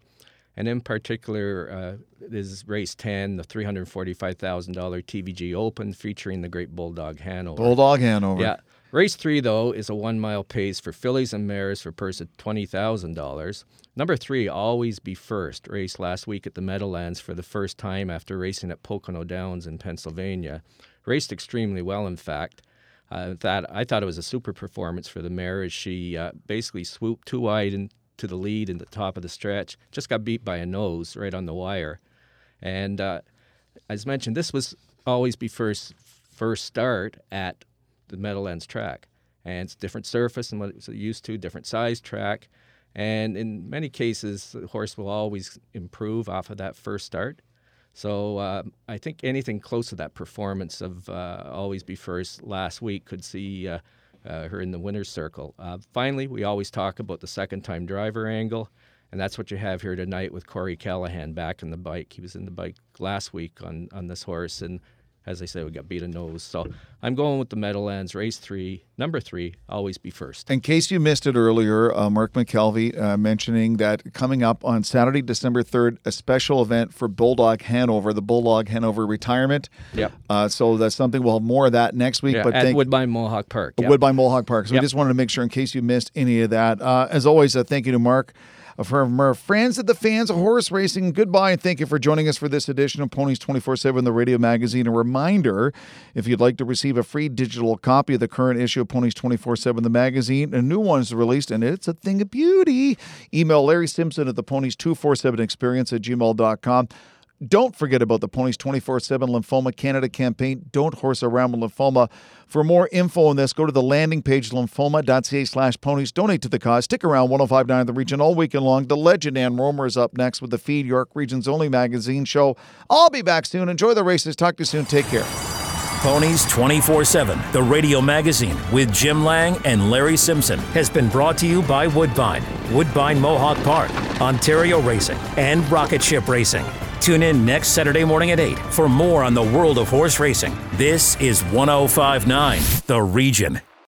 And in particular, uh, is race 10, the $345,000 TVG Open featuring the Great Bulldog Hanover. Bulldog Hanover. Yeah. Race three, though, is a one mile pace for fillies and mares for purse of $20,000. Number three, Always Be First, race last week at the Meadowlands for the first time after racing at Pocono Downs in Pennsylvania. Raced extremely well, in fact. Uh, that I thought it was a super performance for the mare as she uh, basically swooped too wide into the lead in the top of the stretch. Just got beat by a nose right on the wire. And uh, as mentioned, this was always be first first start at the Meadowlands track, and it's different surface than what it's used to, different size track, and in many cases, the horse will always improve off of that first start. So uh, I think anything close to that performance of uh, always be first last week could see uh, her in the winner's circle. Uh, finally, we always talk about the second time driver angle. And that's what you have here tonight with Corey Callahan back in the bike. He was in the bike last week on, on this horse, and as I said, we got beat a nose. So I'm going with the Meadowlands race three, number three, always be first. In case you missed it earlier, uh, Mark McKelvey uh, mentioning that coming up on Saturday, December 3rd, a special event for Bulldog Hanover, the Bulldog Hanover retirement. Yep. Uh, so that's something we'll have more of that next week. Yeah, but at thank, Woodbine Mohawk Park. Yep. Woodbine Mohawk Park. So Yep. we just wanted to make sure, in case you missed any of that. Uh, as always, uh, thank you to Mark. From our friends at the fans of horse racing, goodbye and thank you for joining us for this edition of Ponies 24 7, the radio magazine. A reminder if you'd like to receive a free digital copy of the current issue of Ponies 24 7, the magazine, a new one is released and it's a thing of beauty. Email Larry Simpson at the Ponies 247 experience at gmail.com. Don't forget about the Ponies 24 7 Lymphoma Canada campaign. Don't horse around with lymphoma. For more info on this, go to the landing page lymphoma.ca slash ponies. Donate to the cause. Stick around 1059 The Region all weekend long. The legend Ann Romer is up next with the Feed York Region's only magazine show. I'll be back soon. Enjoy the races. Talk to you soon. Take care. Ponies 24 7, the radio magazine with Jim Lang and Larry Simpson, has been brought to you by Woodbine, Woodbine Mohawk Park, Ontario Racing, and Rocket Ship Racing. Tune in next Saturday morning at 8 for more on the world of horse racing. This is 1059 The Region.